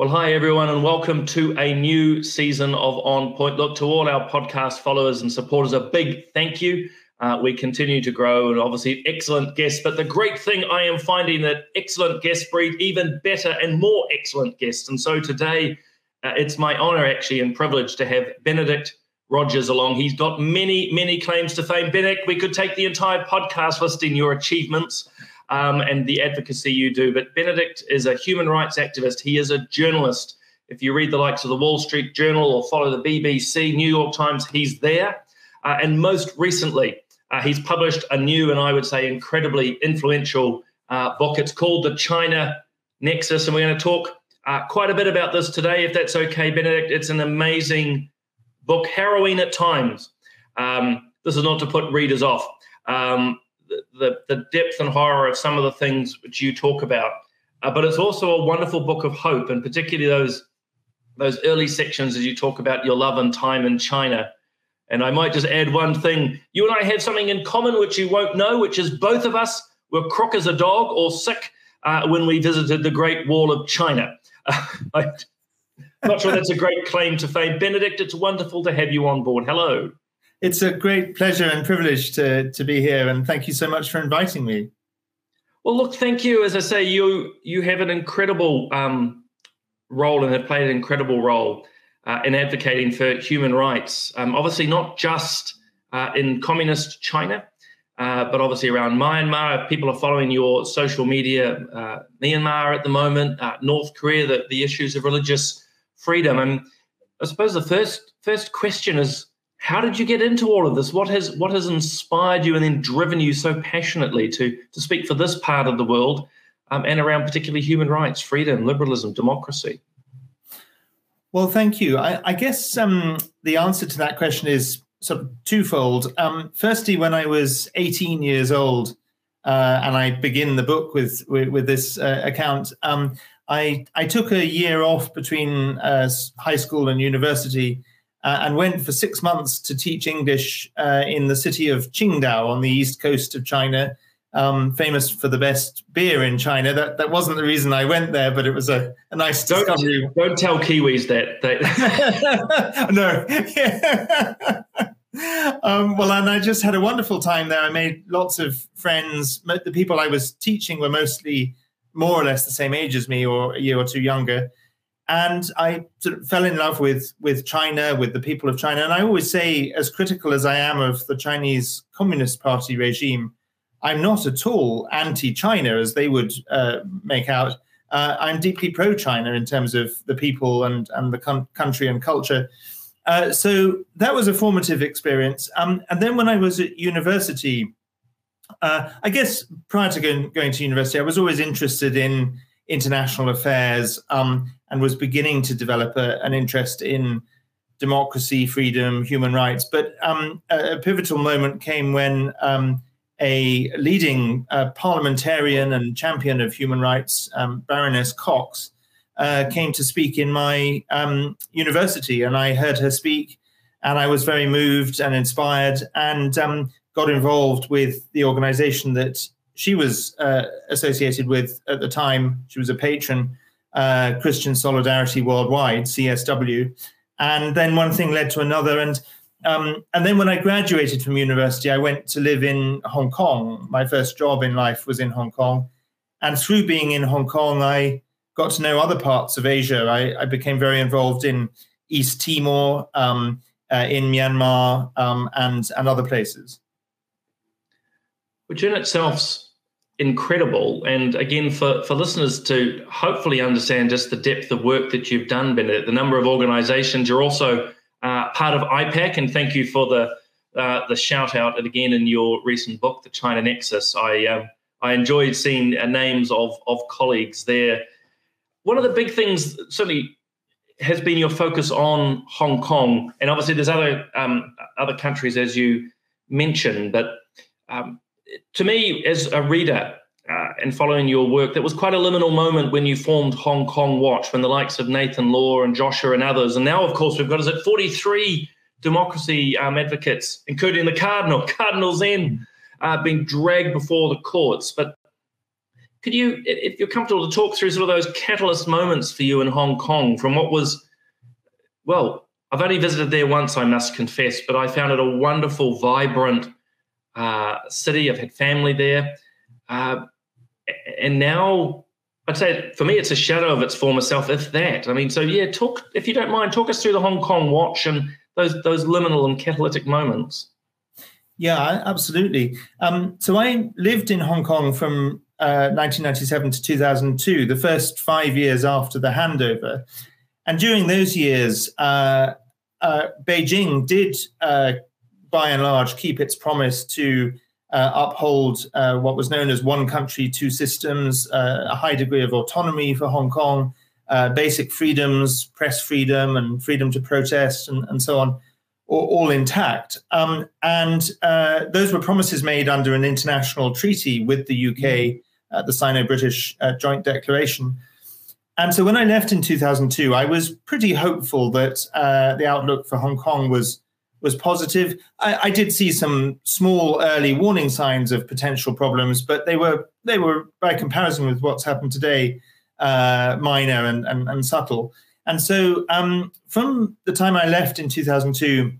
Well, hi, everyone, and welcome to a new season of On Point. Look, to all our podcast followers and supporters, a big thank you. Uh, we continue to grow and obviously excellent guests. But the great thing I am finding that excellent guests breed even better and more excellent guests. And so today, uh, it's my honor actually and privilege to have Benedict Rogers along. He's got many, many claims to fame. Benedict, we could take the entire podcast listing your achievements um, and the advocacy you do. But Benedict is a human rights activist. He is a journalist. If you read the likes of the Wall Street Journal or follow the BBC, New York Times, he's there. Uh, and most recently, uh, he's published a new and I would say incredibly influential uh, book. It's called The China Nexus. And we're going to talk uh, quite a bit about this today, if that's okay, Benedict. It's an amazing book, harrowing at times. Um, this is not to put readers off. Um, the, the depth and horror of some of the things which you talk about. Uh, but it's also a wonderful book of hope, and particularly those those early sections as you talk about your love and time in China. And I might just add one thing: you and I have something in common which you won't know, which is both of us were crook as a dog or sick uh, when we visited the Great Wall of China. I'm not sure that's a great claim to fame. Benedict, it's wonderful to have you on board. Hello. It's a great pleasure and privilege to, to be here, and thank you so much for inviting me. Well, look, thank you. As I say, you you have an incredible um, role and have played an incredible role uh, in advocating for human rights. Um, obviously, not just uh, in communist China, uh, but obviously around Myanmar. People are following your social media, uh, Myanmar at the moment, uh, North Korea, the, the issues of religious freedom. And I suppose the first first question is how did you get into all of this? What has what has inspired you and then driven you so passionately to to speak for this part of the world um, and around particularly human rights, freedom, liberalism, democracy? Well, thank you. I, I guess um, the answer to that question is sort of twofold. Um, firstly, when I was 18 years old, uh, and I begin the book with with, with this uh, account, um, I I took a year off between uh, high school and university uh, and went for six months to teach English uh, in the city of Qingdao on the east coast of China, um, famous for the best beer in China. That that wasn't the reason I went there, but it was a, a nice don't, discovery. Don't tell Kiwis that. no. um, well, and I just had a wonderful time there. I made lots of friends. The people I was teaching were mostly more or less the same age as me, or a year or two younger and I sort of fell in love with with China, with the people of China. And I always say, as critical as I am of the Chinese Communist Party regime, I'm not at all anti-China as they would uh, make out. Uh, I'm deeply pro-China in terms of the people and and the country and culture. Uh, so that was a formative experience. Um, and then when I was at university, uh, I guess prior to going, going to university, I was always interested in international affairs um, and was beginning to develop a, an interest in democracy, freedom, human rights. But um, a, a, pivotal moment came when um, a leading uh, parliamentarian and champion of human rights, um, Baroness Cox, uh, came to speak in my um, university, and I heard her speak, and I was very moved and inspired, and um, got involved with the organization that she was uh, associated with at the time. She was a patron, uh, Christian Solidarity Worldwide, CSW. And then one thing led to another. And um, and then when I graduated from university, I went to live in Hong Kong. My first job in life was in Hong Kong. And through being in Hong Kong, I got to know other parts of Asia. I, I became very involved in East Timor, um, uh, in Myanmar, um, and, and other places. Which in itself incredible. And again, for, for listeners to hopefully understand just the depth of work that you've done, Benedict, the number of organizations, you're also uh, part of IPAC, and thank you for the uh, the shout out and again in your recent book, The China Nexus. I um, I enjoyed seeing uh, names of of colleagues there. One of the big things certainly has been your focus on Hong Kong, and obviously there's other um, other countries as you mentioned, but um, to me, as a reader uh, and following your work, that was quite a liminal moment when you formed Hong Kong Watch, when the likes of Nathan Law and Joshua and others, and now, of course, we've got is it 43 democracy um, advocates, including the Cardinal, Cardinal Zen, uh, being dragged before the courts. But could you, if you're comfortable, to talk through sort of those catalyst moments for you in Hong Kong from what was, well, I've only visited there once, I must confess, but I found it a wonderful, vibrant uh, city. I've had family there. Uh, and now I'd say for me, it's a shadow of its former self, if that. I mean, so yeah, talk, if you don't mind, talk us through the Hong Kong watch and those, those liminal and catalytic moments. Yeah, absolutely. Um, so I lived in Hong Kong from uh, 1997 to 2002, the first five years after the handover. And during those years, uh, uh, Beijing did, uh, by and large, keep its promise to uh, uphold uh, what was known as one country, two systems, a high degree of autonomy for Hong Kong, basic freedoms, press freedom, and freedom to protest, and, and so on all intact. Um, and uh, those were promises made under an international treaty with the UK, uh, the Sino British uh, Joint Declaration. And so when I left in 2002, I was pretty hopeful that uh, the outlook for Hong Kong was was positive. I, I, did see some small early warning signs of potential problems, but they were they were by comparison with what's happened today, uh, minor and, and, and subtle. And so um, from the time I left in 2002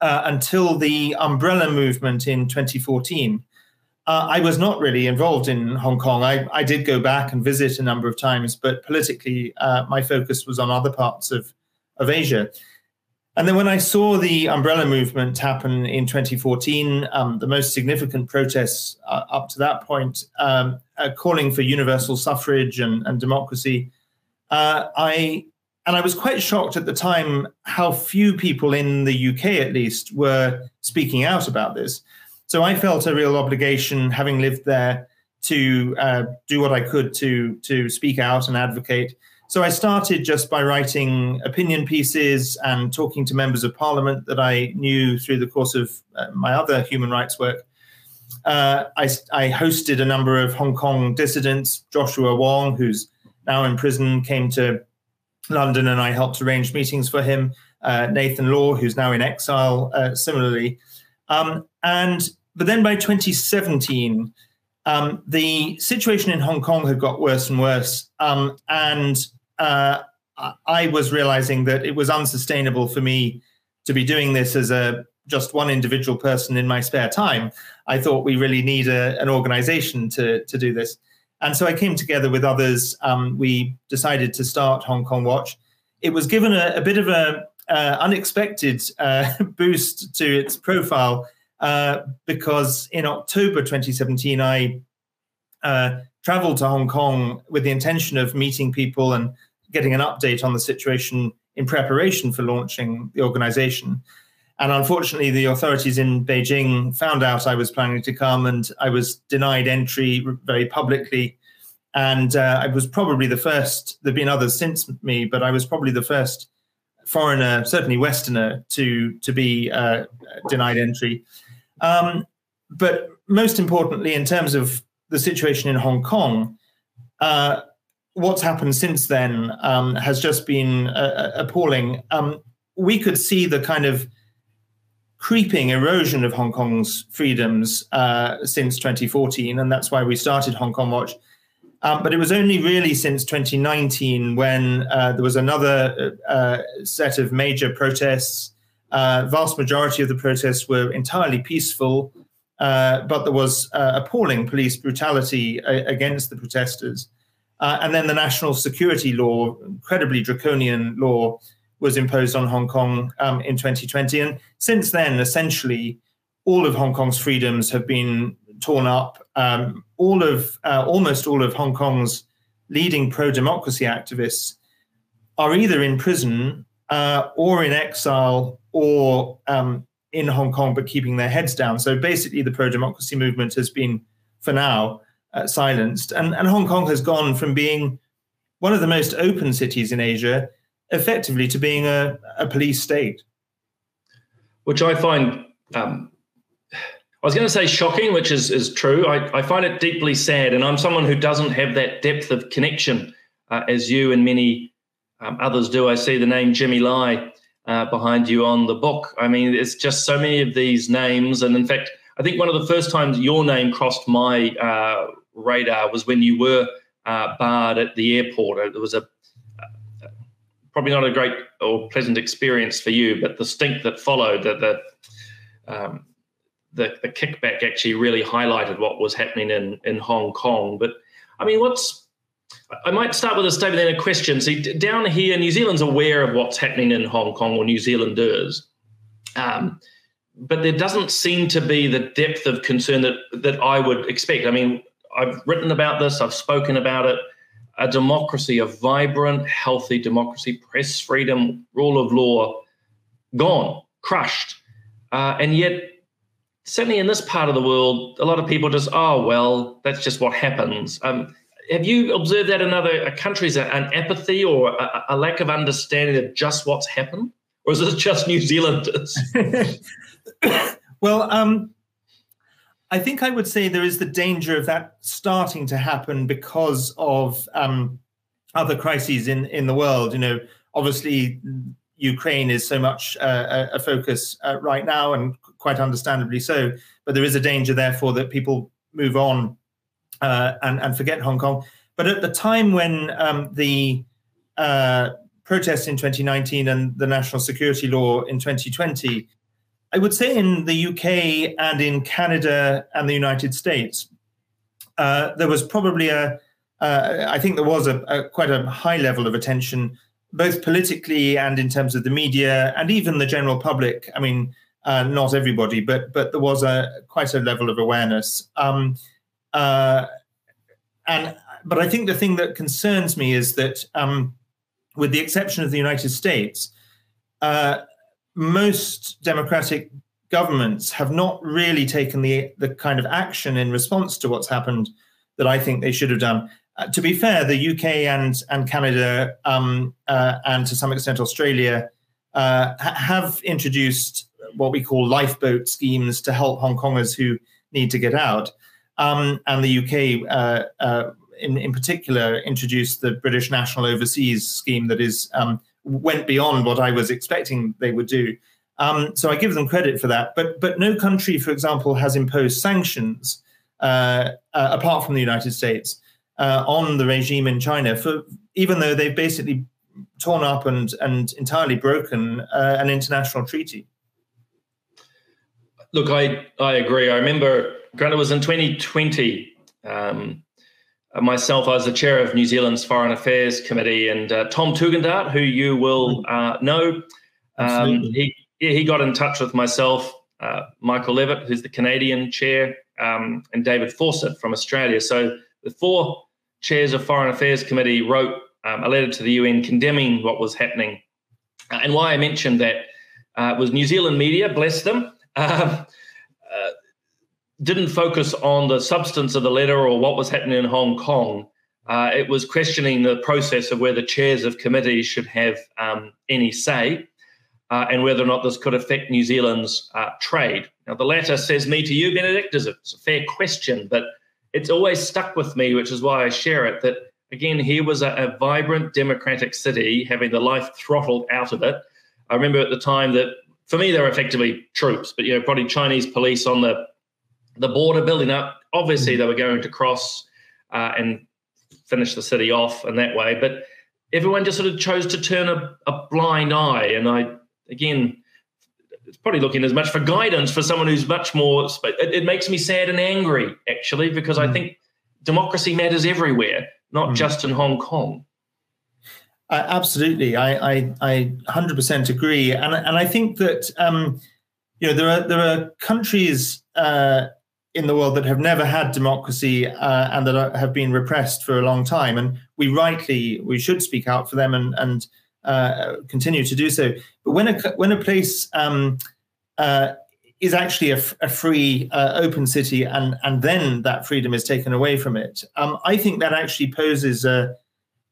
uh, until the umbrella movement in 2014, uh, I was not really involved in Hong Kong. I, I, did go back and visit a number of times, but politically, uh, my focus was on other parts of, of Asia. And then when I saw the umbrella movement happen in 2014, um, the most significant protests uh, up to that point, um, uh, calling for universal suffrage and, and democracy, uh, I and I was quite shocked at the time how few people in the UK, at least, were speaking out about this. So I felt a real obligation, having lived there, to uh, do what I could to to speak out and advocate. So I started just by writing opinion pieces and talking to members of parliament that I knew through the course of uh, my other human rights work. Uh, I, I, hosted a number of Hong Kong dissidents. Joshua Wong, who's now in prison, came to London, and I helped arrange meetings for him. Uh, Nathan Law, who's now in exile, uh, similarly. Um, and but then by 2017, um, the situation in Hong Kong had got worse and worse, um, and uh, I was realizing that it was unsustainable for me to be doing this as a just one individual person in my spare time. I thought we really need a, an organization to to do this. And so I came together with others. Um, we decided to start Hong Kong Watch. It was given a, a bit of a uh, unexpected uh, boost to its profile uh, because in October 2017 I uh, traveled to Hong Kong with the intention of meeting people and getting an update on the situation in preparation for launching the organization. And unfortunately, the authorities in Beijing found out I was planning to come, and I was denied entry very publicly. And uh, I was probably the first. There've been others since me, but I was probably the first foreigner, certainly Westerner, to to be uh, denied entry. Um, but most importantly, in terms of the situation in Hong Kong, uh, what's happened since then um, has just been uh, appalling. Um, we could see the kind of creeping erosion of Hong Kong's freedoms uh, since 2014, and that's why we started Hong Kong Watch. Um, but it was only really since 2019 when uh, there was another uh, set of major protests. Uh, vast majority of the protests were entirely peaceful, uh, but there was uh, appalling police brutality against the protesters. and then the national security law, incredibly draconian law, was imposed on Hong Kong um, in 2020. And since then, essentially, all of Hong Kong's freedoms have been torn up. Um, all of uh, almost all of Hong Kong's leading pro-democracy activists are either in prison uh, or in exile or um, in Hong Kong, but keeping their heads down. So basically, the pro-democracy movement has been, for now, uh, silenced, and, and Hong Kong has gone from being one of the most open cities in Asia effectively to being a, a police state. Which I find, um, I was going to say shocking, which is, is true. I, I find it deeply sad. And I'm someone who doesn't have that depth of connection uh, as you and many um, others do. I see the name Jimmy Lai uh, behind you on the book. I mean, it's just so many of these names. And in fact, I think one of the first times your name crossed my uh, radar was when you were uh, barred at the airport. It was a probably not a great or pleasant experience for you, but the stink that followed, the the, um, the, the kickback actually really highlighted what was happening in in Hong Kong. But I mean, what's I might start with a statement and a question. See, down here, New Zealand's aware of what's happening in Hong Kong, or New Zealanders. Um, but there doesn't seem to be the depth of concern that that I would expect. I mean, I've written about this, I've spoken about it. A democracy, a vibrant, healthy democracy, press freedom, rule of law, gone, crushed, uh, and yet certainly in this part of the world, a lot of people just, oh well, that's just what happens. Um, have you observed that in other countries, an apathy or a, a lack of understanding of just what's happened? Or is it just New Zealanders? well, um, I think I would say there is the danger of that starting to happen because of um, other crises in, in the world. You know, obviously, Ukraine is so much uh, a focus uh, right now, and quite understandably so. But there is a danger, therefore, that people move on uh, and, and forget Hong Kong. But at the time when um, the uh, protests in 2019 and the national security law in 2020, I would say in the UK and in Canada and the United States, uh, there was probably a, uh, I think there was a, a, quite a high level of attention, both politically and in terms of the media and even the general public. I mean, uh, not everybody, but but there was a quite a level of awareness. Um, uh, and but I think the thing that concerns me is that, um, with the exception of the United States, uh, most democratic governments have not really taken the the kind of action in response to what's happened that I think they should have done. Uh, to be fair, the UK and and Canada um, uh, and to some extent Australia uh, ha- have introduced what we call lifeboat schemes to help Hong Kongers who need to get out. Um, and the UK, uh, uh, in, in particular, introduced the British National Overseas Scheme that is um, went beyond what I was expecting they would do. Um, so I give them credit for that. But but no country, for example, has imposed sanctions uh, uh apart from the United States uh, on the regime in China for even though they've basically torn up and and entirely broken uh, an international treaty. Look, I I agree. I remember Granted, it was in 2020. Um, myself, I was the chair of New Zealand's Foreign Affairs Committee, and uh, Tom Tugendhat, who you will hmm. uh, know, um, he he got in touch with myself, uh, Michael Levitt, who's the Canadian chair, um, and David Fawcett from Australia. So the four chairs of Foreign Affairs Committee wrote um, a letter to the UN condemning what was happening. Uh, and why I mentioned that uh, was New Zealand media, bless them. Um, didn't focus on the substance of the letter or what was happening in Hong Kong. Uh, it was questioning the process of whether chairs of committees should have um, any say uh, and whether or not this could affect New Zealand's uh, trade. Now, the latter says me to you, Benedict, is a, it's a fair question, but it's always stuck with me, which is why I share it. That again, here was a, a vibrant democratic city having the life throttled out of it. I remember at the time that for me, they were effectively troops, but you know, probably Chinese police on the the border building up. Obviously, mm. they were going to cross uh, and finish the city off in that way, but everyone just sort of chose to turn a, a blind eye. And I, again, it's probably looking as much for guidance for someone who's much more. It, it makes me sad and angry, actually, because mm. I think democracy matters everywhere, not mm. just in Hong Kong. Uh, absolutely, I, I, I 100% agree, and and I think that um, you know there are there are countries uh, in the world that have never had democracy uh, and that are, have been repressed for a long time. And we rightly, we should speak out for them and, and uh, continue to do so. But when a, when a place um, uh, is actually a, free, uh, open city and, and then that freedom is taken away from it, um, I think that actually poses, a,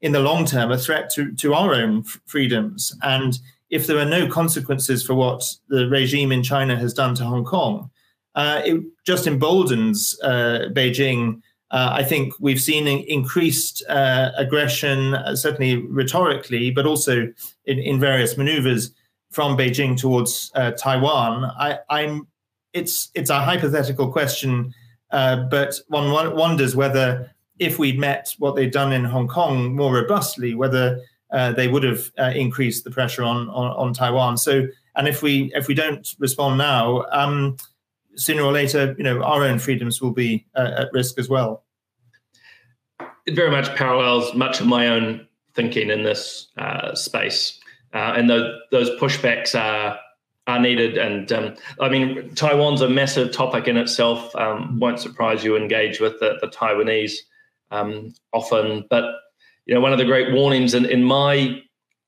in the long term, a threat to, to our own freedoms. And if there are no consequences for what the regime in China has done to Hong Kong, uh, it just emboldens uh, Beijing. Uh, I think we've seen increased uh, aggression, uh, certainly rhetorically, but also in, in, various maneuvers from Beijing towards uh, Taiwan. I, am It's it's a hypothetical question but one wonders whether if we'd met what they'd done in Hong Kong more robustly, whether they would have increased the pressure on, on, on Taiwan. So, and if we if we don't respond now, um, sooner or later, you know, our own freedoms will be uh, at risk as well. It very much parallels much of my own thinking in this uh, space, uh, and those those pushbacks are are needed. And um, I mean, Taiwan's a massive topic in itself. Um, won't surprise you. Engage with the, the Taiwanese um, often, but you know, one of the great warnings in, in my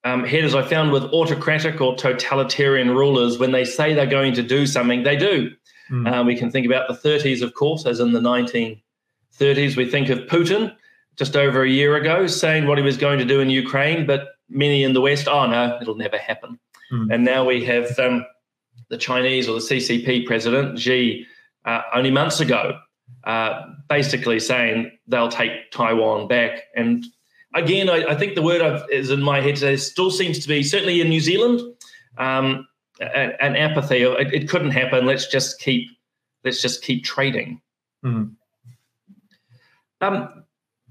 um, head is I found with autocratic or totalitarian rulers, when they say they're going to do something, they do. Mm. Uh, we can think about the 30s, of course, as in the 1930s. We think of Putin just over a year ago saying what he was going to do in Ukraine, but many in the West, oh no, it'll never happen. Mm. And now we have um, the Chinese or the CCP president, Xi, uh, only months ago, uh, basically saying they'll take Taiwan back. And again, I, I think the word I've, is in my head today still seems to be, certainly in New Zealand, um, an, apathy. It, it, couldn't happen. Let's just keep, let's just keep trading. Mm. Um,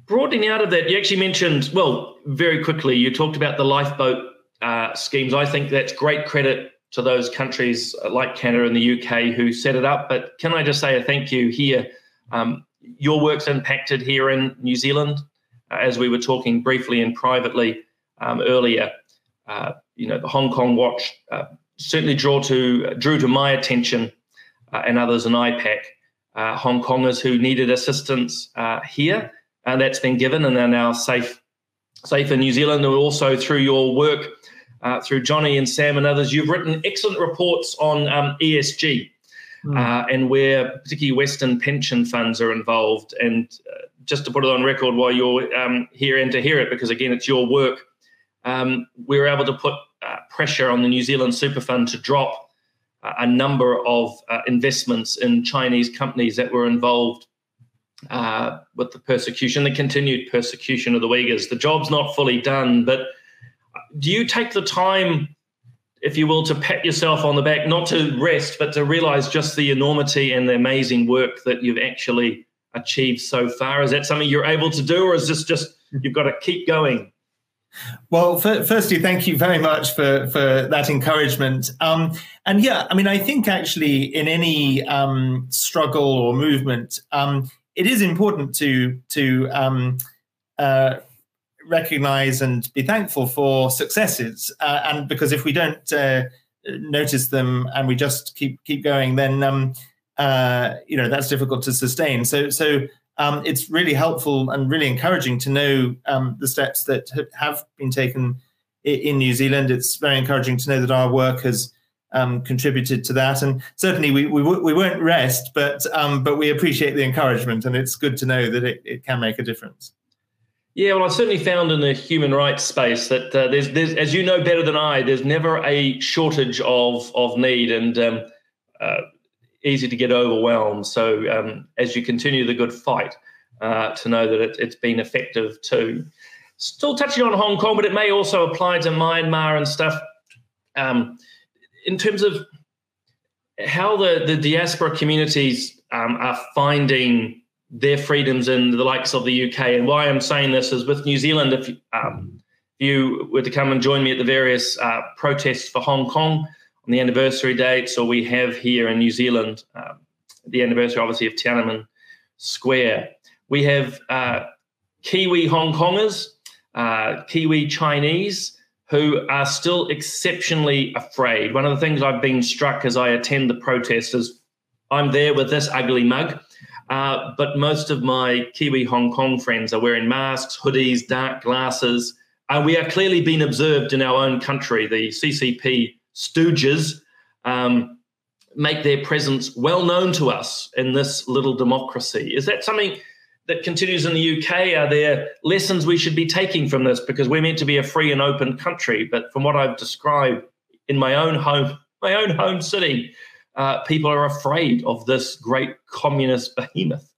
broadening out of that, you actually mentioned, well, very quickly, you talked about the lifeboat uh, schemes. I think that's great credit to those countries like Canada and the UK who set it up. But can I just say a thank you here? Um, your work's impacted here in New Zealand, uh, as we were talking briefly and privately um, earlier. Uh, you know, the Hong Kong Watch uh, certainly draw to drew to my attention uh, and others in IPAC, uh, Hong Kongers who needed assistance here, and that's been given, and they're now safe safe in New Zealand. And also through your work uh, through Johnny and Sam and others, you've written excellent reports on um, ESG mm. uh, and where particularly Western pension funds are involved. And uh, just to put it on record while you're um, here and to hear it, because again, it's your work, um, we were able to put uh, pressure on the New Zealand Super Fund to drop uh, a number of uh, investments in Chinese companies that were involved uh, with the persecution, the continued persecution of the Uyghurs. The job's not fully done, but do you take the time, if you will, to pat yourself on the back, not to rest, but to realize just the enormity and the amazing work that you've actually achieved so far? Is that something you're able to do, or is this just you've got to keep going? Well, firstly, thank you very much for for that encouragement. Um, and yeah, I mean, I think actually in any um, struggle or movement, um, it is important to to um, uh, recognize and be thankful for successes. Uh, and because if we don't uh, notice them and we just keep keep going, then um, uh, you know that's difficult to sustain. So so um, it's really helpful and really encouraging to know um, the steps that have been taken in New Zealand. It's very encouraging to know that our work has um, contributed to that, and certainly we we, we won't rest, but um, but we appreciate the encouragement, and it's good to know that it, it can make a difference. Yeah, well, I certainly found in the human rights space that uh, there's, there's, as you know better than I, there's never a shortage of of need and um, uh, easy to get overwhelmed. So um, as you continue the good fight, uh, to know that it, it's been effective too. Still touching on Hong Kong, but it may also apply to Myanmar and stuff. Um, in terms of how the the diaspora communities um, are finding their freedoms in the likes of the UK. And why I'm saying this is with New Zealand, if um, you were to come and join me at the various uh, protests for Hong Kong on the anniversary dates, or we have here in New Zealand um, the anniversary, obviously, of Tiananmen Square, we have uh, Kiwi Hong Kongers, uh, Kiwi Chinese, who are still exceptionally afraid. One of the things I've been struck as I attend the protests is I'm there with this ugly mug uh, but most of my Kiwi Hong Kong friends are wearing masks, hoodies, dark glasses. And we are clearly being observed in our own country. The CCP stooges um, make their presence well known to us in this little democracy. Is that something that continues in the UK? Are there lessons we should be taking from this? Because we're meant to be a free and open country. But from what I've described in my own home, my own home city, uh, people are afraid of this great communist behemoth.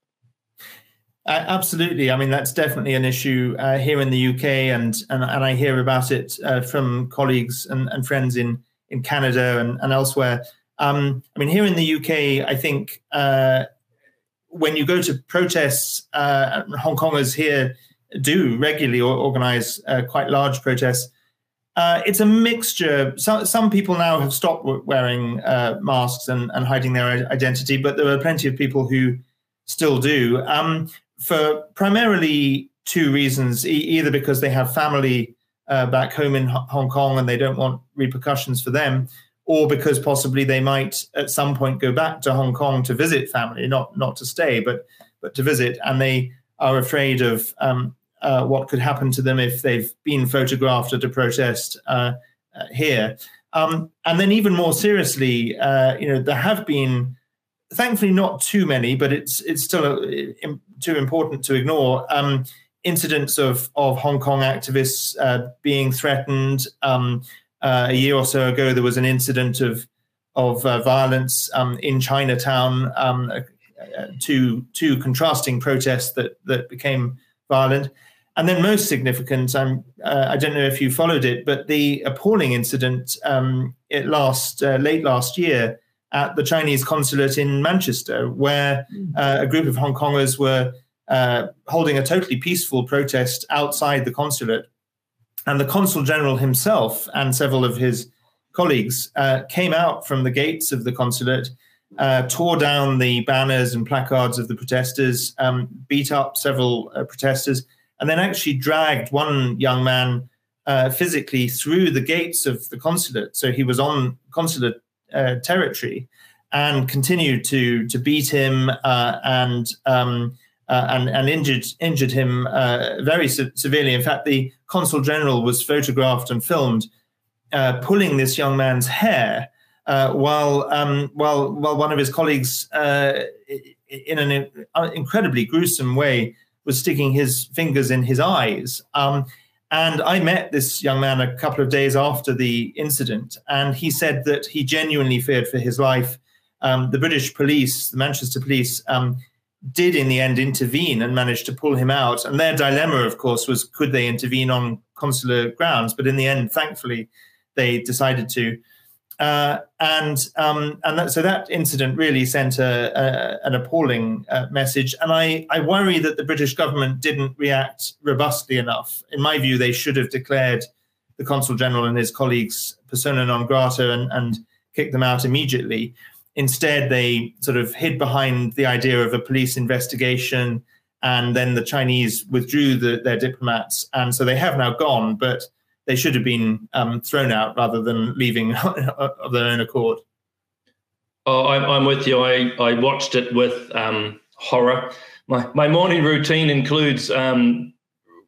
Uh, absolutely. I mean, that's definitely an issue uh, here in the UK, and, and and I hear about it uh, from colleagues and, and friends in in Canada and, and elsewhere. Um, I mean, here in the UK, I think uh, when you go to protests, uh, Hong Kongers here do regularly organize uh, quite large protests. Uh, it's a mixture. Some, some people now have stopped wearing uh, masks and, and hiding their identity, but there are plenty of people who still do. Um, for primarily two reasons: e- either because they have family uh, back home in Hong Kong and they don't want repercussions for them, or because possibly they might at some point go back to Hong Kong to visit family, not not to stay, but but to visit, and they are afraid of um, uh, what could happen to them if they've been photographed at a protest uh, uh, here. Um, and then, even more seriously, uh, you know, there have been, thankfully, not too many, but it's it's still a, uh, too important to ignore. Um, incidents of of Hong Kong activists uh, being threatened. Um, a year or so ago, there was an incident of of violence um, in Chinatown. Um, two two contrasting protests that that became violent. And then, most significant, uh, I don't know if you followed it, but the appalling incident um, it last uh, late last year at the Chinese consulate in Manchester, where hmm. uh, a group of Hong Kongers were uh, holding a totally peaceful protest outside the consulate, and the consul general himself and several of his colleagues uh, came out from the gates of the consulate. Uh, tore down the banners and placards of the protesters, um, beat up several protesters, and then actually dragged one young man uh, physically through the gates of the consulate. So he was on consulate uh, territory and continued to to beat him uh, and, um, uh, and and injured injured him uh, very se- severely. In fact, the consul general was photographed and filmed uh, pulling this young man's hair. while um, while while one of his colleagues, in an incredibly gruesome way, was sticking his fingers in his eyes. Um, and I met this young man a couple of days after the incident, and he said that he genuinely feared for his life. Um, the British police, the Manchester police, um, did in the end intervene and managed to pull him out. And their dilemma, of course, was could they intervene on consular grounds? But in the end, thankfully, they decided to. Uh, and um, and that, so that incident really sent a, a, an appalling uh, message. And I, I worry that the British government didn't react robustly enough. In my view, they should have declared the consul general and his colleagues persona non grata and, and kicked them out immediately. Instead, they sort of hid behind the idea of a police investigation, and then the Chinese withdrew the, their diplomats, and so they have now gone. But they should have been um, thrown out rather than leaving of their own accord. Oh, I'm, I'm with you. I, I watched it with um, horror. My, my morning routine includes um,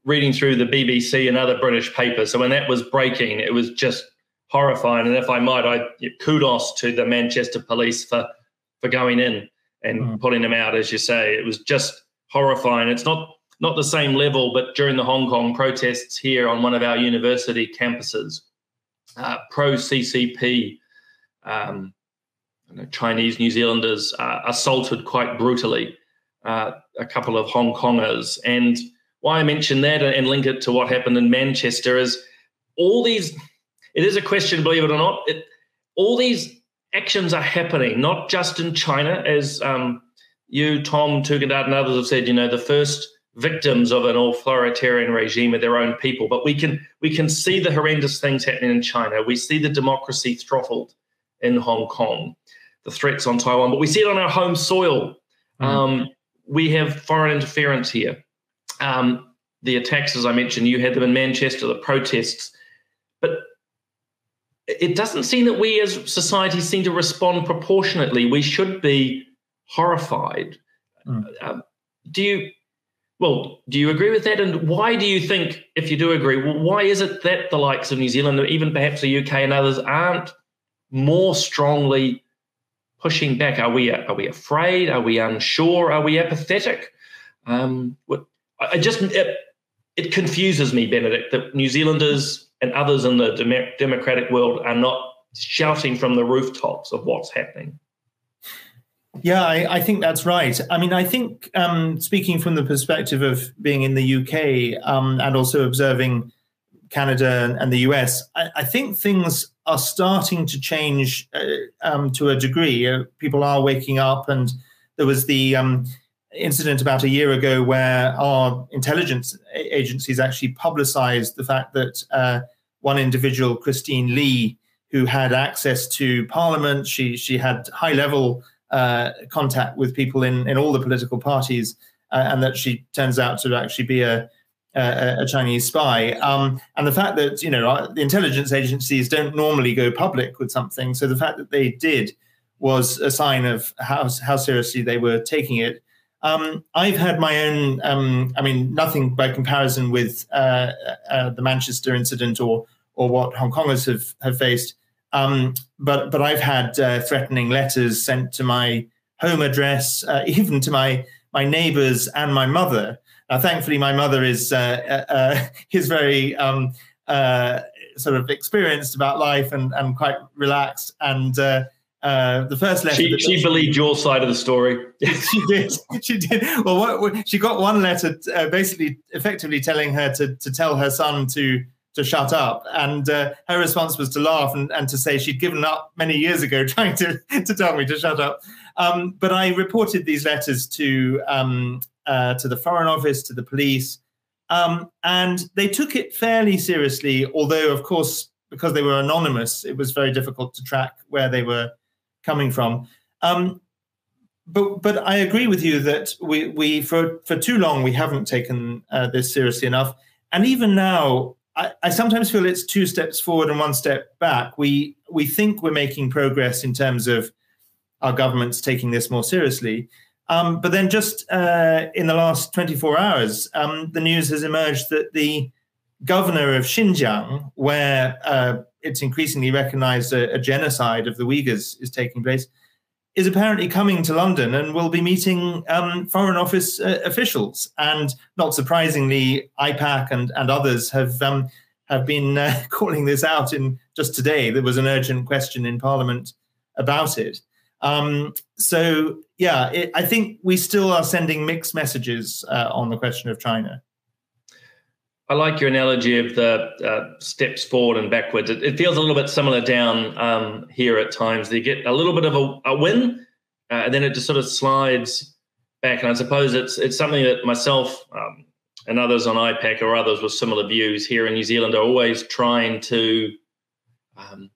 reading through the BBC and other British papers. So when that was breaking, it was just horrifying. And if I might, I kudos to the Manchester police for for going in and mm. pulling them out, as you say. It was just horrifying. It's not not the same level, but during the Hong Kong protests here on one of our university campuses, uh, pro CCP, um, Chinese New Zealanders uh, assaulted quite brutally uh, a couple of Hong Kongers. And why I mention that and link it to what happened in Manchester is all these, it is a question, believe it or not, it, all these actions are happening, not just in China, as um, you, Tom, Tugendhat, and others have said, you know, the first victims of an authoritarian regime are their own people. But we can we can see the horrendous things happening in China. We see the democracy throttled in Hong Kong, the threats on Taiwan, but we see it on our home soil. Mm. Um, we have foreign interference here. Um, the attacks, as I mentioned, you had them in Manchester, the protests, but it doesn't seem that we as society seem to respond proportionately. We should be horrified. Mm. Um, do you well, do you agree with that? And why do you think, if you do agree, well, why is it that the likes of New Zealand, or even perhaps the UK and others, aren't more strongly pushing back? Are we are we afraid? Are we unsure? Are we apathetic? Um, I just it, it confuses me, Benedict, that New Zealanders and others in the dem- democratic world are not shouting from the rooftops of what's happening. Yeah, I, I, think that's right. I mean, I think um, speaking from the perspective of being in the UK um, and also observing Canada and the US, I, I think things are starting to change uh, um, to a degree. Uh, people are waking up, and there was the um, incident about a year ago where our intelligence agencies actually publicized the fact that uh, one individual, Christine Lee, who had access to parliament, she she had high level uh, contact with people in in all the political parties, uh, and that she turns out to actually be a a, a Chinese spy. Um, and the fact that you know the intelligence agencies don't normally go public with something, so the fact that they did was a sign of how how seriously they were taking it. Um, I've had my own, um, I mean, nothing by comparison with uh, uh, the Manchester incident or or what Hong Kongers have have faced. Um, but but I've had uh, threatening letters sent to my home address, uh, even to my my neighbours and my mother. Now, thankfully, my mother is uh, uh, is very um, sort of experienced about life and and quite relaxed and uh, the first letter. She, she believed your side of the story. she did. She did. Well, what, she got one letter, uh, basically, effectively telling her to to tell her son to to shut up, and uh, her response was to laugh and, and to say she'd given up many years ago trying to to tell me to shut up. Um, but I reported these letters to um, uh, to the Foreign Office, to the police, um, and they took it fairly seriously. Although, of course, because they were anonymous, it was very difficult to track where they were coming from. Um, but but I agree with you that we we for for too long we haven't taken uh, this seriously enough, and even now I, I, sometimes feel it's two steps forward and one step back. We we think we're making progress in terms of our governments taking this more seriously. Um, but then, just uh, in the last 24 hours, um, the news has emerged that the governor of Xinjiang, where uh, it's increasingly recognized a, a, genocide of the Uyghurs is taking place, is apparently coming to London and will be meeting um, Foreign Office uh, officials. And not surprisingly, IPAC and, and others have um, have been uh, calling this out. In just today, there was an urgent question in Parliament about it. Um, so yeah, it, I think we still are sending mixed messages uh, on the question of China. I like your analogy of the uh, steps forward and backwards. It, it, feels a little bit similar down um, here at times. They get a little bit of a, a win, uh, and then it just sort of slides back. And I suppose it's it's something that myself um, and others on IPAC or others with similar views here in New Zealand are always trying to, um,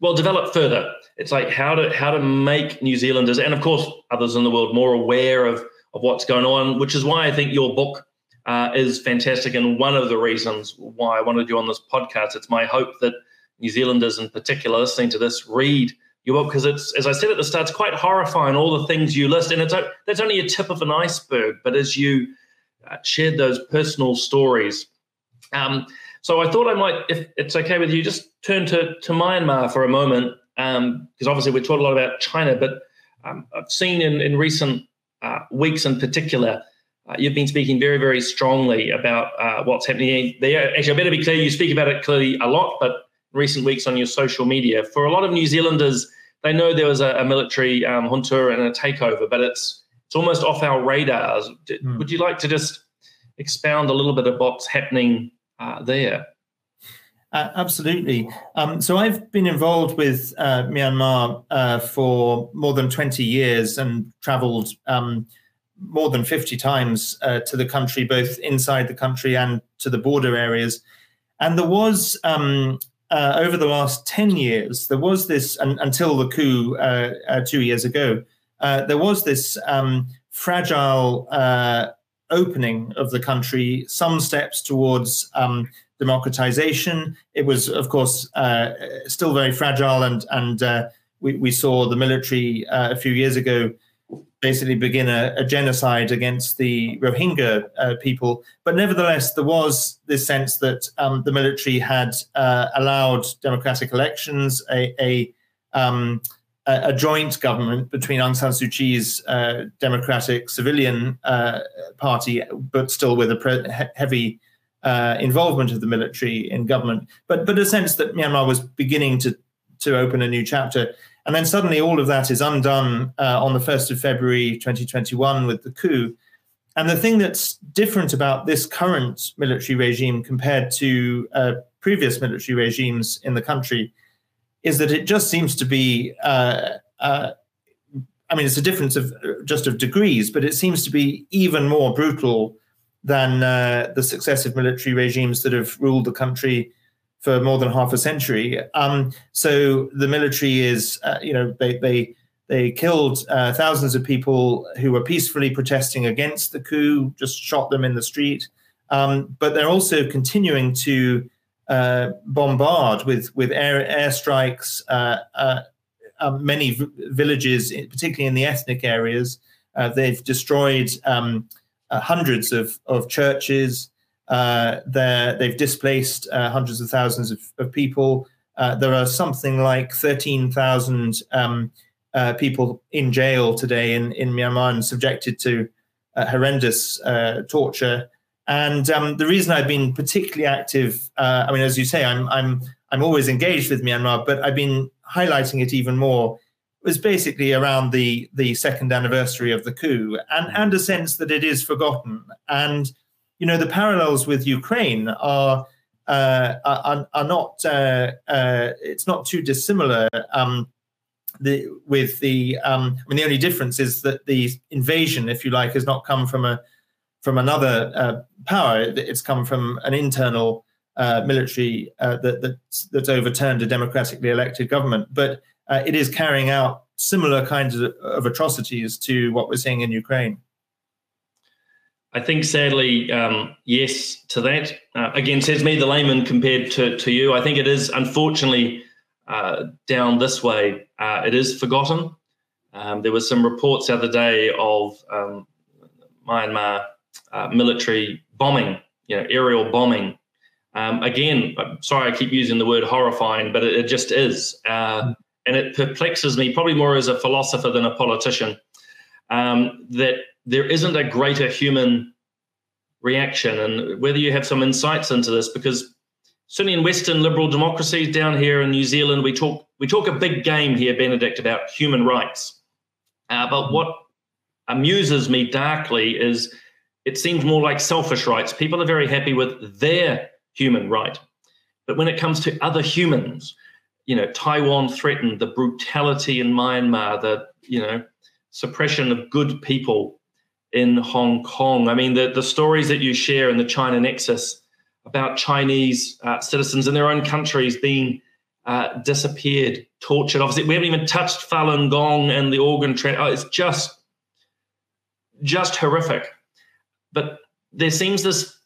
well, develop further. It's like how to how to make New Zealanders and of course others in the world more aware of of what's going on. Which is why I think your book uh, is fantastic and one of the reasons why I wanted you on this podcast. It's my hope that New Zealanders in particular listening to this read your book because it's, as I said at the start, it's quite horrifying all the things you list, and it's that's only a tip of an iceberg. But as you uh, shared those personal stories, um, so I thought I might, if it's okay with you, just turn to to Myanmar for a moment because um, obviously we talked a lot about China, but um, I've seen in in recent uh, weeks in particular uh, you've been speaking very, very strongly about uh, what's happening there. Actually, I better be clear, you speak about it clearly a lot, but recent weeks on your social media. For a lot of New Zealanders, they know there was a, a military um, junta and a takeover, but it's it's almost off our radars. Mm. Would you like to just expound a little bit of what's happening uh, there? Uh, absolutely. Um, so I've been involved with uh, Myanmar uh, for more than 20 years and traveled um, more than 50 times uh, to the country, both inside the country and to the border areas. And there was, um, uh, over the last 10 years, there was this, until the coup uh, uh two years ago, uh, there was this um, fragile uh, opening of the country, some steps towards um, democratization. It was, of course, still very fragile, and, and we, we, saw the military a few years ago basically begin a, a genocide against the Rohingya uh, people. But nevertheless, there was this sense that um, the military had uh, allowed democratic elections, a, a, um, a, joint government between Aung San Suu Kyi's uh, Democratic Civilian uh, Party, but still with a pre- heavy uh, involvement of the military in government. But but a sense that Myanmar was beginning to to open a new chapter. And then suddenly all of that is undone uh, on the 1st of February 2021 with the coup. And the thing that's different about this current military regime compared to uh, previous military regimes in the country is that it just seems to be uh, uh I mean, it's a difference of just of degrees, but it seems to be even more brutal than uh, the successive military regimes that have ruled the country for more than half a century. Um, so the military is, uh, you know, they they they killed uh, thousands of people who were peacefully protesting against the coup, just shot them in the street. Um, but they're also continuing to uh, bombard with with air airstrikes uh, uh, um, many v- villages, particularly in the ethnic areas. Uh, they've destroyed um, hundreds of, of churches. Uh, they've displaced uh, hundreds of thousands of, of people. Uh, there are something like 13,000 um, uh, people in jail today in, in Myanmar and subjected to horrendous torture. And um, the reason I've been particularly active, I mean, as you say, I'm, I'm, I'm always engaged with Myanmar, but I've been highlighting it even more was basically around the the second anniversary of the coup and and a sense that it is forgotten and you know the parallels with Ukraine are uh, are, are, not uh, uh, it's not too dissimilar um, the, with the um, I mean the only difference is that the invasion if you like has not come from a from another uh, power it's come from an internal uh, military uh, that, that's, that's overturned a democratically elected government, but it is carrying out similar kinds of, of, atrocities to what we're seeing in Ukraine. I think, sadly, um, yes to that. Uh, again, says me, the layman, compared to, to you. I think it is, unfortunately, uh, down this way. Uh, it is forgotten. Um, there was some reports the other day of um, Myanmar military bombing, you know, aerial bombing um, again, sorry I keep using the word horrifying, but it, it just is. Uh, and it perplexes me, probably more as a philosopher than a politician, um, that there isn't a greater human reaction. And whether you have some insights into this, because certainly in Western liberal democracies down here in New Zealand, we talk we talk a big game here, Benedict, about human rights. Uh, but what amuses me darkly is it seems more like selfish rights. People are very happy with their human right. But when it comes to other humans, you know, Taiwan threatened the brutality in Myanmar, the, you know, suppression of good people in Hong Kong. I mean, the, the stories that you share in the China Nexus about Chinese uh, citizens in their own countries being uh, disappeared, tortured. Obviously, we haven't even touched Falun Gong and the organ trade. Oh, it's just, just horrific. But there seems this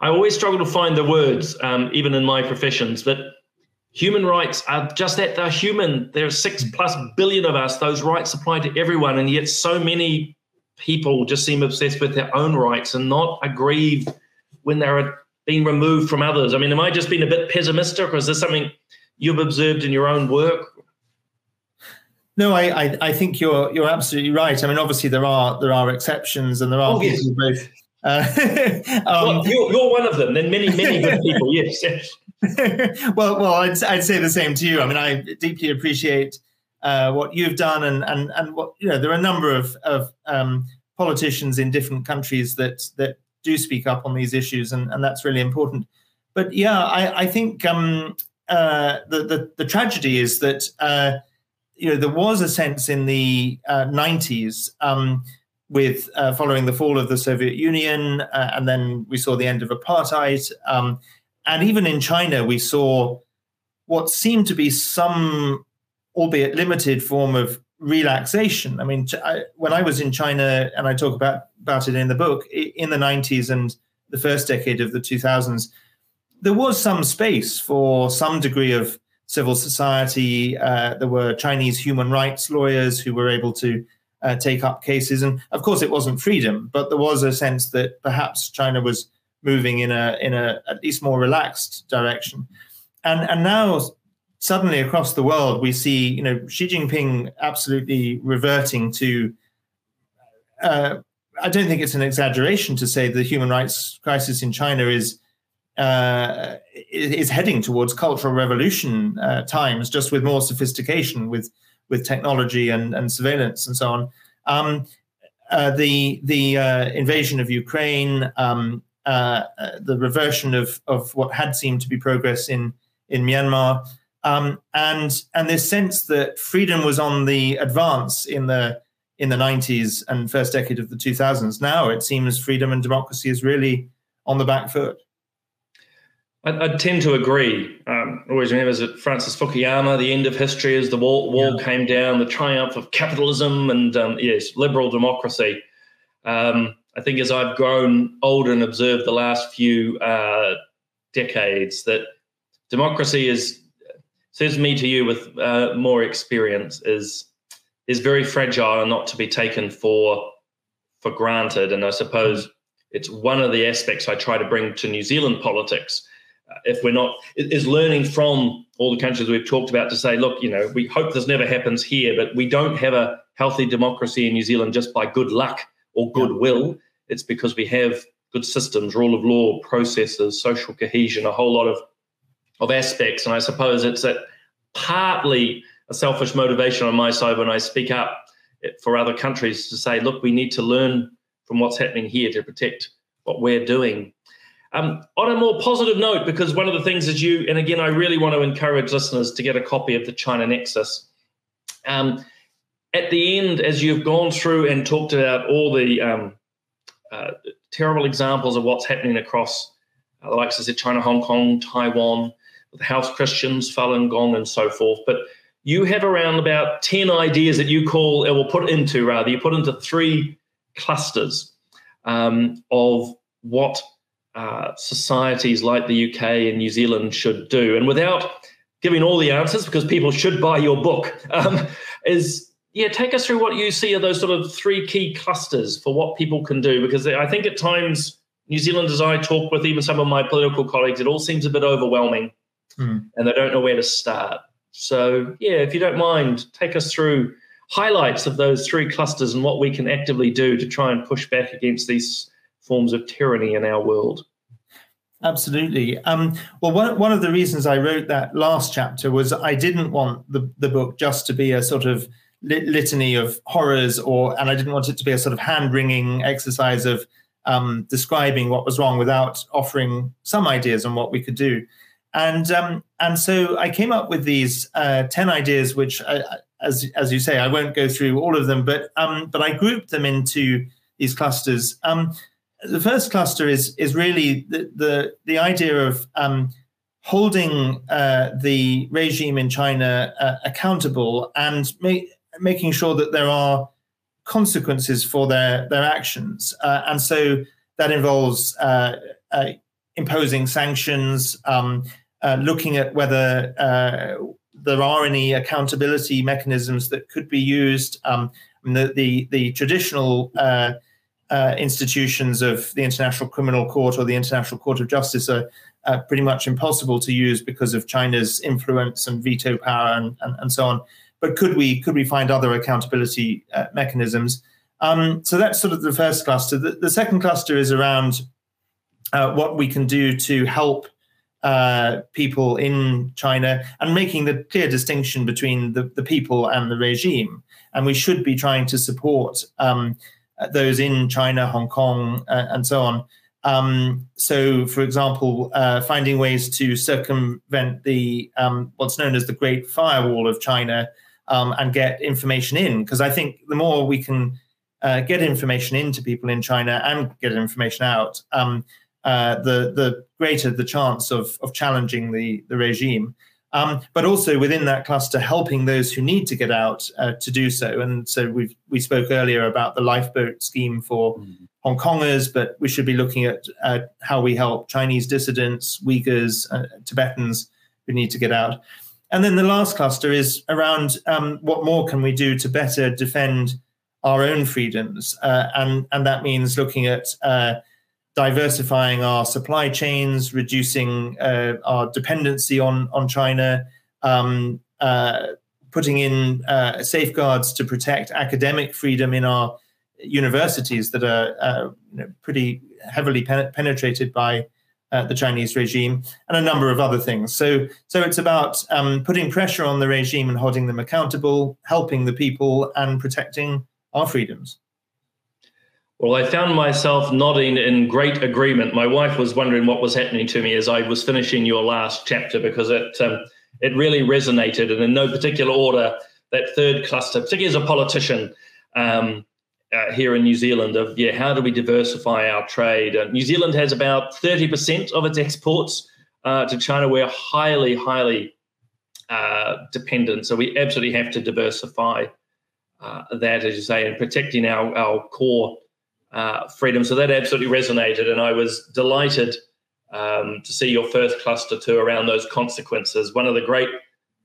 I always struggle to find the words, um, even in my professions, that human rights are just that they're human. There are six plus billion of us. Those rights apply to everyone. And yet, so many people just seem obsessed with their own rights and not aggrieved when they're being removed from others. I mean, am I just being a bit pessimistic, or is this something you've observed in your own work? No, I, I, I think you're you're absolutely right. I mean, obviously there are there are exceptions, and there are oh, people yes. both uh, um, well, you're, you're, one of them. Then many, many good people. Yes. Yes. well, well, I'd, I'd say the same to you. I mean, I deeply appreciate uh, what you've done, and and and what you know. There are a number of of um, politicians in different countries that that do speak up on these issues, and and that's really important. But yeah, I I think um, uh, the, the the tragedy is that uh, you know there was a sense in the uh, '90s. Um, with uh, following the fall of the Soviet Union, uh, and then we saw the end of apartheid. Um, and even in China, we saw what seemed to be some, albeit limited, form of relaxation. I mean, I, when I was in China, and I talk about, about it in the book, in the 90s and the first decade of the 2000s, there was some space for some degree of civil society. Uh, there were Chinese human rights lawyers who were able to uh, take up cases. And of course, it wasn't freedom, but there was a sense that perhaps China was moving in a in a at least more relaxed direction. And and now suddenly across the world we see you know Xi Jinping absolutely reverting to. Uh, I don't think it's an exaggeration to say the human rights crisis in China is uh, is heading towards cultural revolution uh, times, just with more sophistication, with with technology and, and surveillance and so on. Um, uh, the the uh, invasion of Ukraine, um, uh, the reversion of of what had seemed to be progress in in Myanmar, Um, and and this sense that freedom was on the advance in the in the 90s and first decade of the 2000s. Now it seems freedom and democracy is really on the back foot. I, I tend to agree. Um, always remember that Francis Fukuyama, the end of history as the wall, wall yeah. came down, the triumph of capitalism and um, yes, liberal democracy. Um, I think as I've grown older and observed the last few uh, decades, that democracy is says me to you with uh, more experience is is very fragile and not to be taken for for granted. And I suppose it's one of the aspects I try to bring to New Zealand politics. Uh, if we're not is learning from all the countries we've talked about to say, look, you know, we hope this never happens here, but we don't have a healthy democracy in New Zealand just by good luck or goodwill. It's because we have good systems, rule of law, processes, social cohesion, a whole lot of of aspects. And I suppose it's that partly a selfish motivation on my side when I speak up for other countries to say, look, we need to learn from what's happening here to protect what we're doing. Um, on a more positive note, because one of the things is you, and again, I really want to encourage listeners to get a copy of the China Nexus. Um, at the end, as you've gone through and talked about all the um, uh, terrible examples of what's happening across uh, the likes of China, Hong Kong, Taiwan, the House Christians, Falun Gong, and so forth. But you have around about 10 ideas that you call, or will put into rather, you put into three clusters um, of what uh, societies like the UK and New Zealand should do. And without giving all the answers, because people should buy your book, um, is yeah, take us through what you see are those sort of three key clusters for what people can do. Because I think at times, New Zealanders I talk with even some of my political colleagues, it all seems a bit overwhelming mm. and they don't know where to start. So, yeah, if you don't mind, take us through highlights of those three clusters and what we can actively do to try and push back against these forms of tyranny in our world. Absolutely. Um, well, one, one of the reasons I wrote that last chapter was I didn't want the, the book just to be a sort of lit- litany of horrors, or and I didn't want it to be a sort of hand wringing exercise of um, describing what was wrong without offering some ideas on what we could do. And um, and so I came up with these uh, ten ideas, which, I, as as you say, I won't go through all of them, but um, but I grouped them into these clusters. Um, the first cluster is is really the the, the idea of um, holding uh, the regime in China uh, accountable and ma- making sure that there are consequences for their their actions, uh, and so that involves uh, uh, imposing sanctions, um, uh, looking at whether uh, there are any accountability mechanisms that could be used. Um, the, the, the traditional uh, institutions of the International Criminal Court or the International Court of Justice are pretty much impossible to use because of China's influence and veto power and, and, and so on. But could we could we find other accountability uh, mechanisms? Um, so that's sort of the first cluster. The, the second cluster is around uh, what we can do to help uh, people in China and making the clear distinction between the, the people and the regime. And we should be trying to support um, those in China, Hong Kong, uh, and so on. Um, so, for example, uh, finding ways to circumvent the um, what's known as the Great Firewall of China um, and get information in, because I think the more we can uh, get information into people in China and get information out, um, uh, the the greater the chance of of challenging the the regime. Um, but also within that cluster, helping those who need to get out uh, to do so. And so we we spoke earlier about the lifeboat scheme for mm. Hong Kongers, but we should be looking at uh, how we help Chinese dissidents, Uyghurs, uh, Tibetans who need to get out. And then the last cluster is around um, what more can we do to better defend our own freedoms, uh, and and that means looking at uh, diversifying our supply chains, reducing uh, our dependency on on China, um, uh, putting in uh, safeguards to protect academic freedom in our universities that are uh, you know, pretty heavily pen- penetrated by uh, the Chinese regime, and a number of other things. So, so it's about um, putting pressure on the regime and holding them accountable, helping the people, and protecting our freedoms. Well, I found myself nodding in great agreement. My wife was wondering what was happening to me as I was finishing your last chapter because it um, it really resonated, and in no particular order, that third cluster, particularly as a politician um, uh, here in New Zealand, of yeah, how do we diversify our trade? Uh, New Zealand has about 30% of its exports uh, to China. We're highly, highly uh, dependent, so we absolutely have to diversify uh, that, as you say, and protecting our, our core uh, freedom. So that absolutely resonated, and I was delighted um, to see your first cluster too around those consequences. One of the great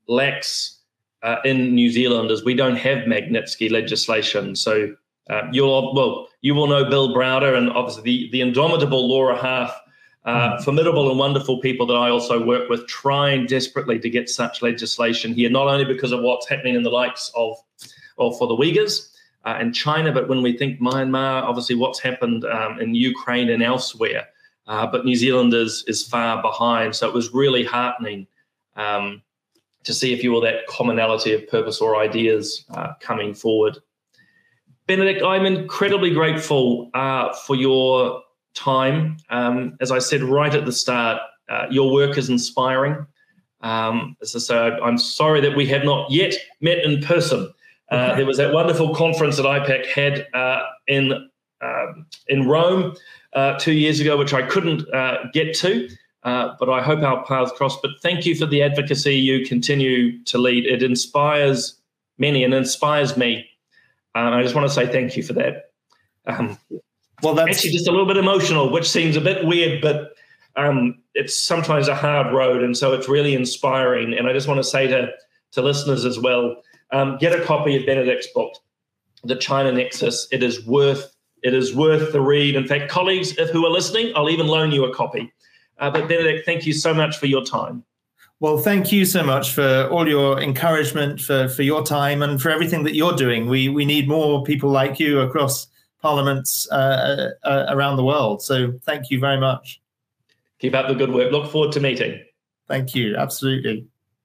lacks in New Zealand is we don't have Magnitsky legislation. So uh, you'll well, you will know Bill Browder and obviously the, the indomitable Laura Harth, uh, mm. formidable and wonderful people that I also work with, trying desperately to get such legislation here, not only because of what's happening in the likes of, or for the Uyghurs, uh, and China, but when we think Myanmar, obviously what's happened um, in Ukraine and elsewhere, uh, but New Zealand is is far behind. So it was really heartening um, to see, if you will, that commonality of purpose or ideas uh, coming forward. Benedict, I'm incredibly grateful uh, for your time. Um, as I said right at the start, uh, your work is inspiring. Um, as I said, I'm sorry that we have not yet met in person. Uh, there was that wonderful conference that IPAC had uh, in um, in Rome uh, two years ago, which I couldn't uh, get to, uh, but I hope our paths cross. But thank you for the advocacy you continue to lead. It inspires many and inspires me. Um, I just want to say thank you for that. Um, well, that's actually just a little bit emotional, which seems a bit weird, but um, it's sometimes a hard road, and so it's really inspiring. And I just want to say to to listeners as well um, get a copy of Benedict's book, The China Nexus. It is worth it is worth the read. In fact, colleagues if, who are listening, I'll even loan you a copy. Uh, but Benedict, thank you so much for your time. Well, thank you so much for all your encouragement, for, for your time, and for everything that you're doing. We we need more people like you across parliaments uh, uh, around the world. So thank you very much. Keep up the good work. Look forward to meeting. Thank you. Absolutely.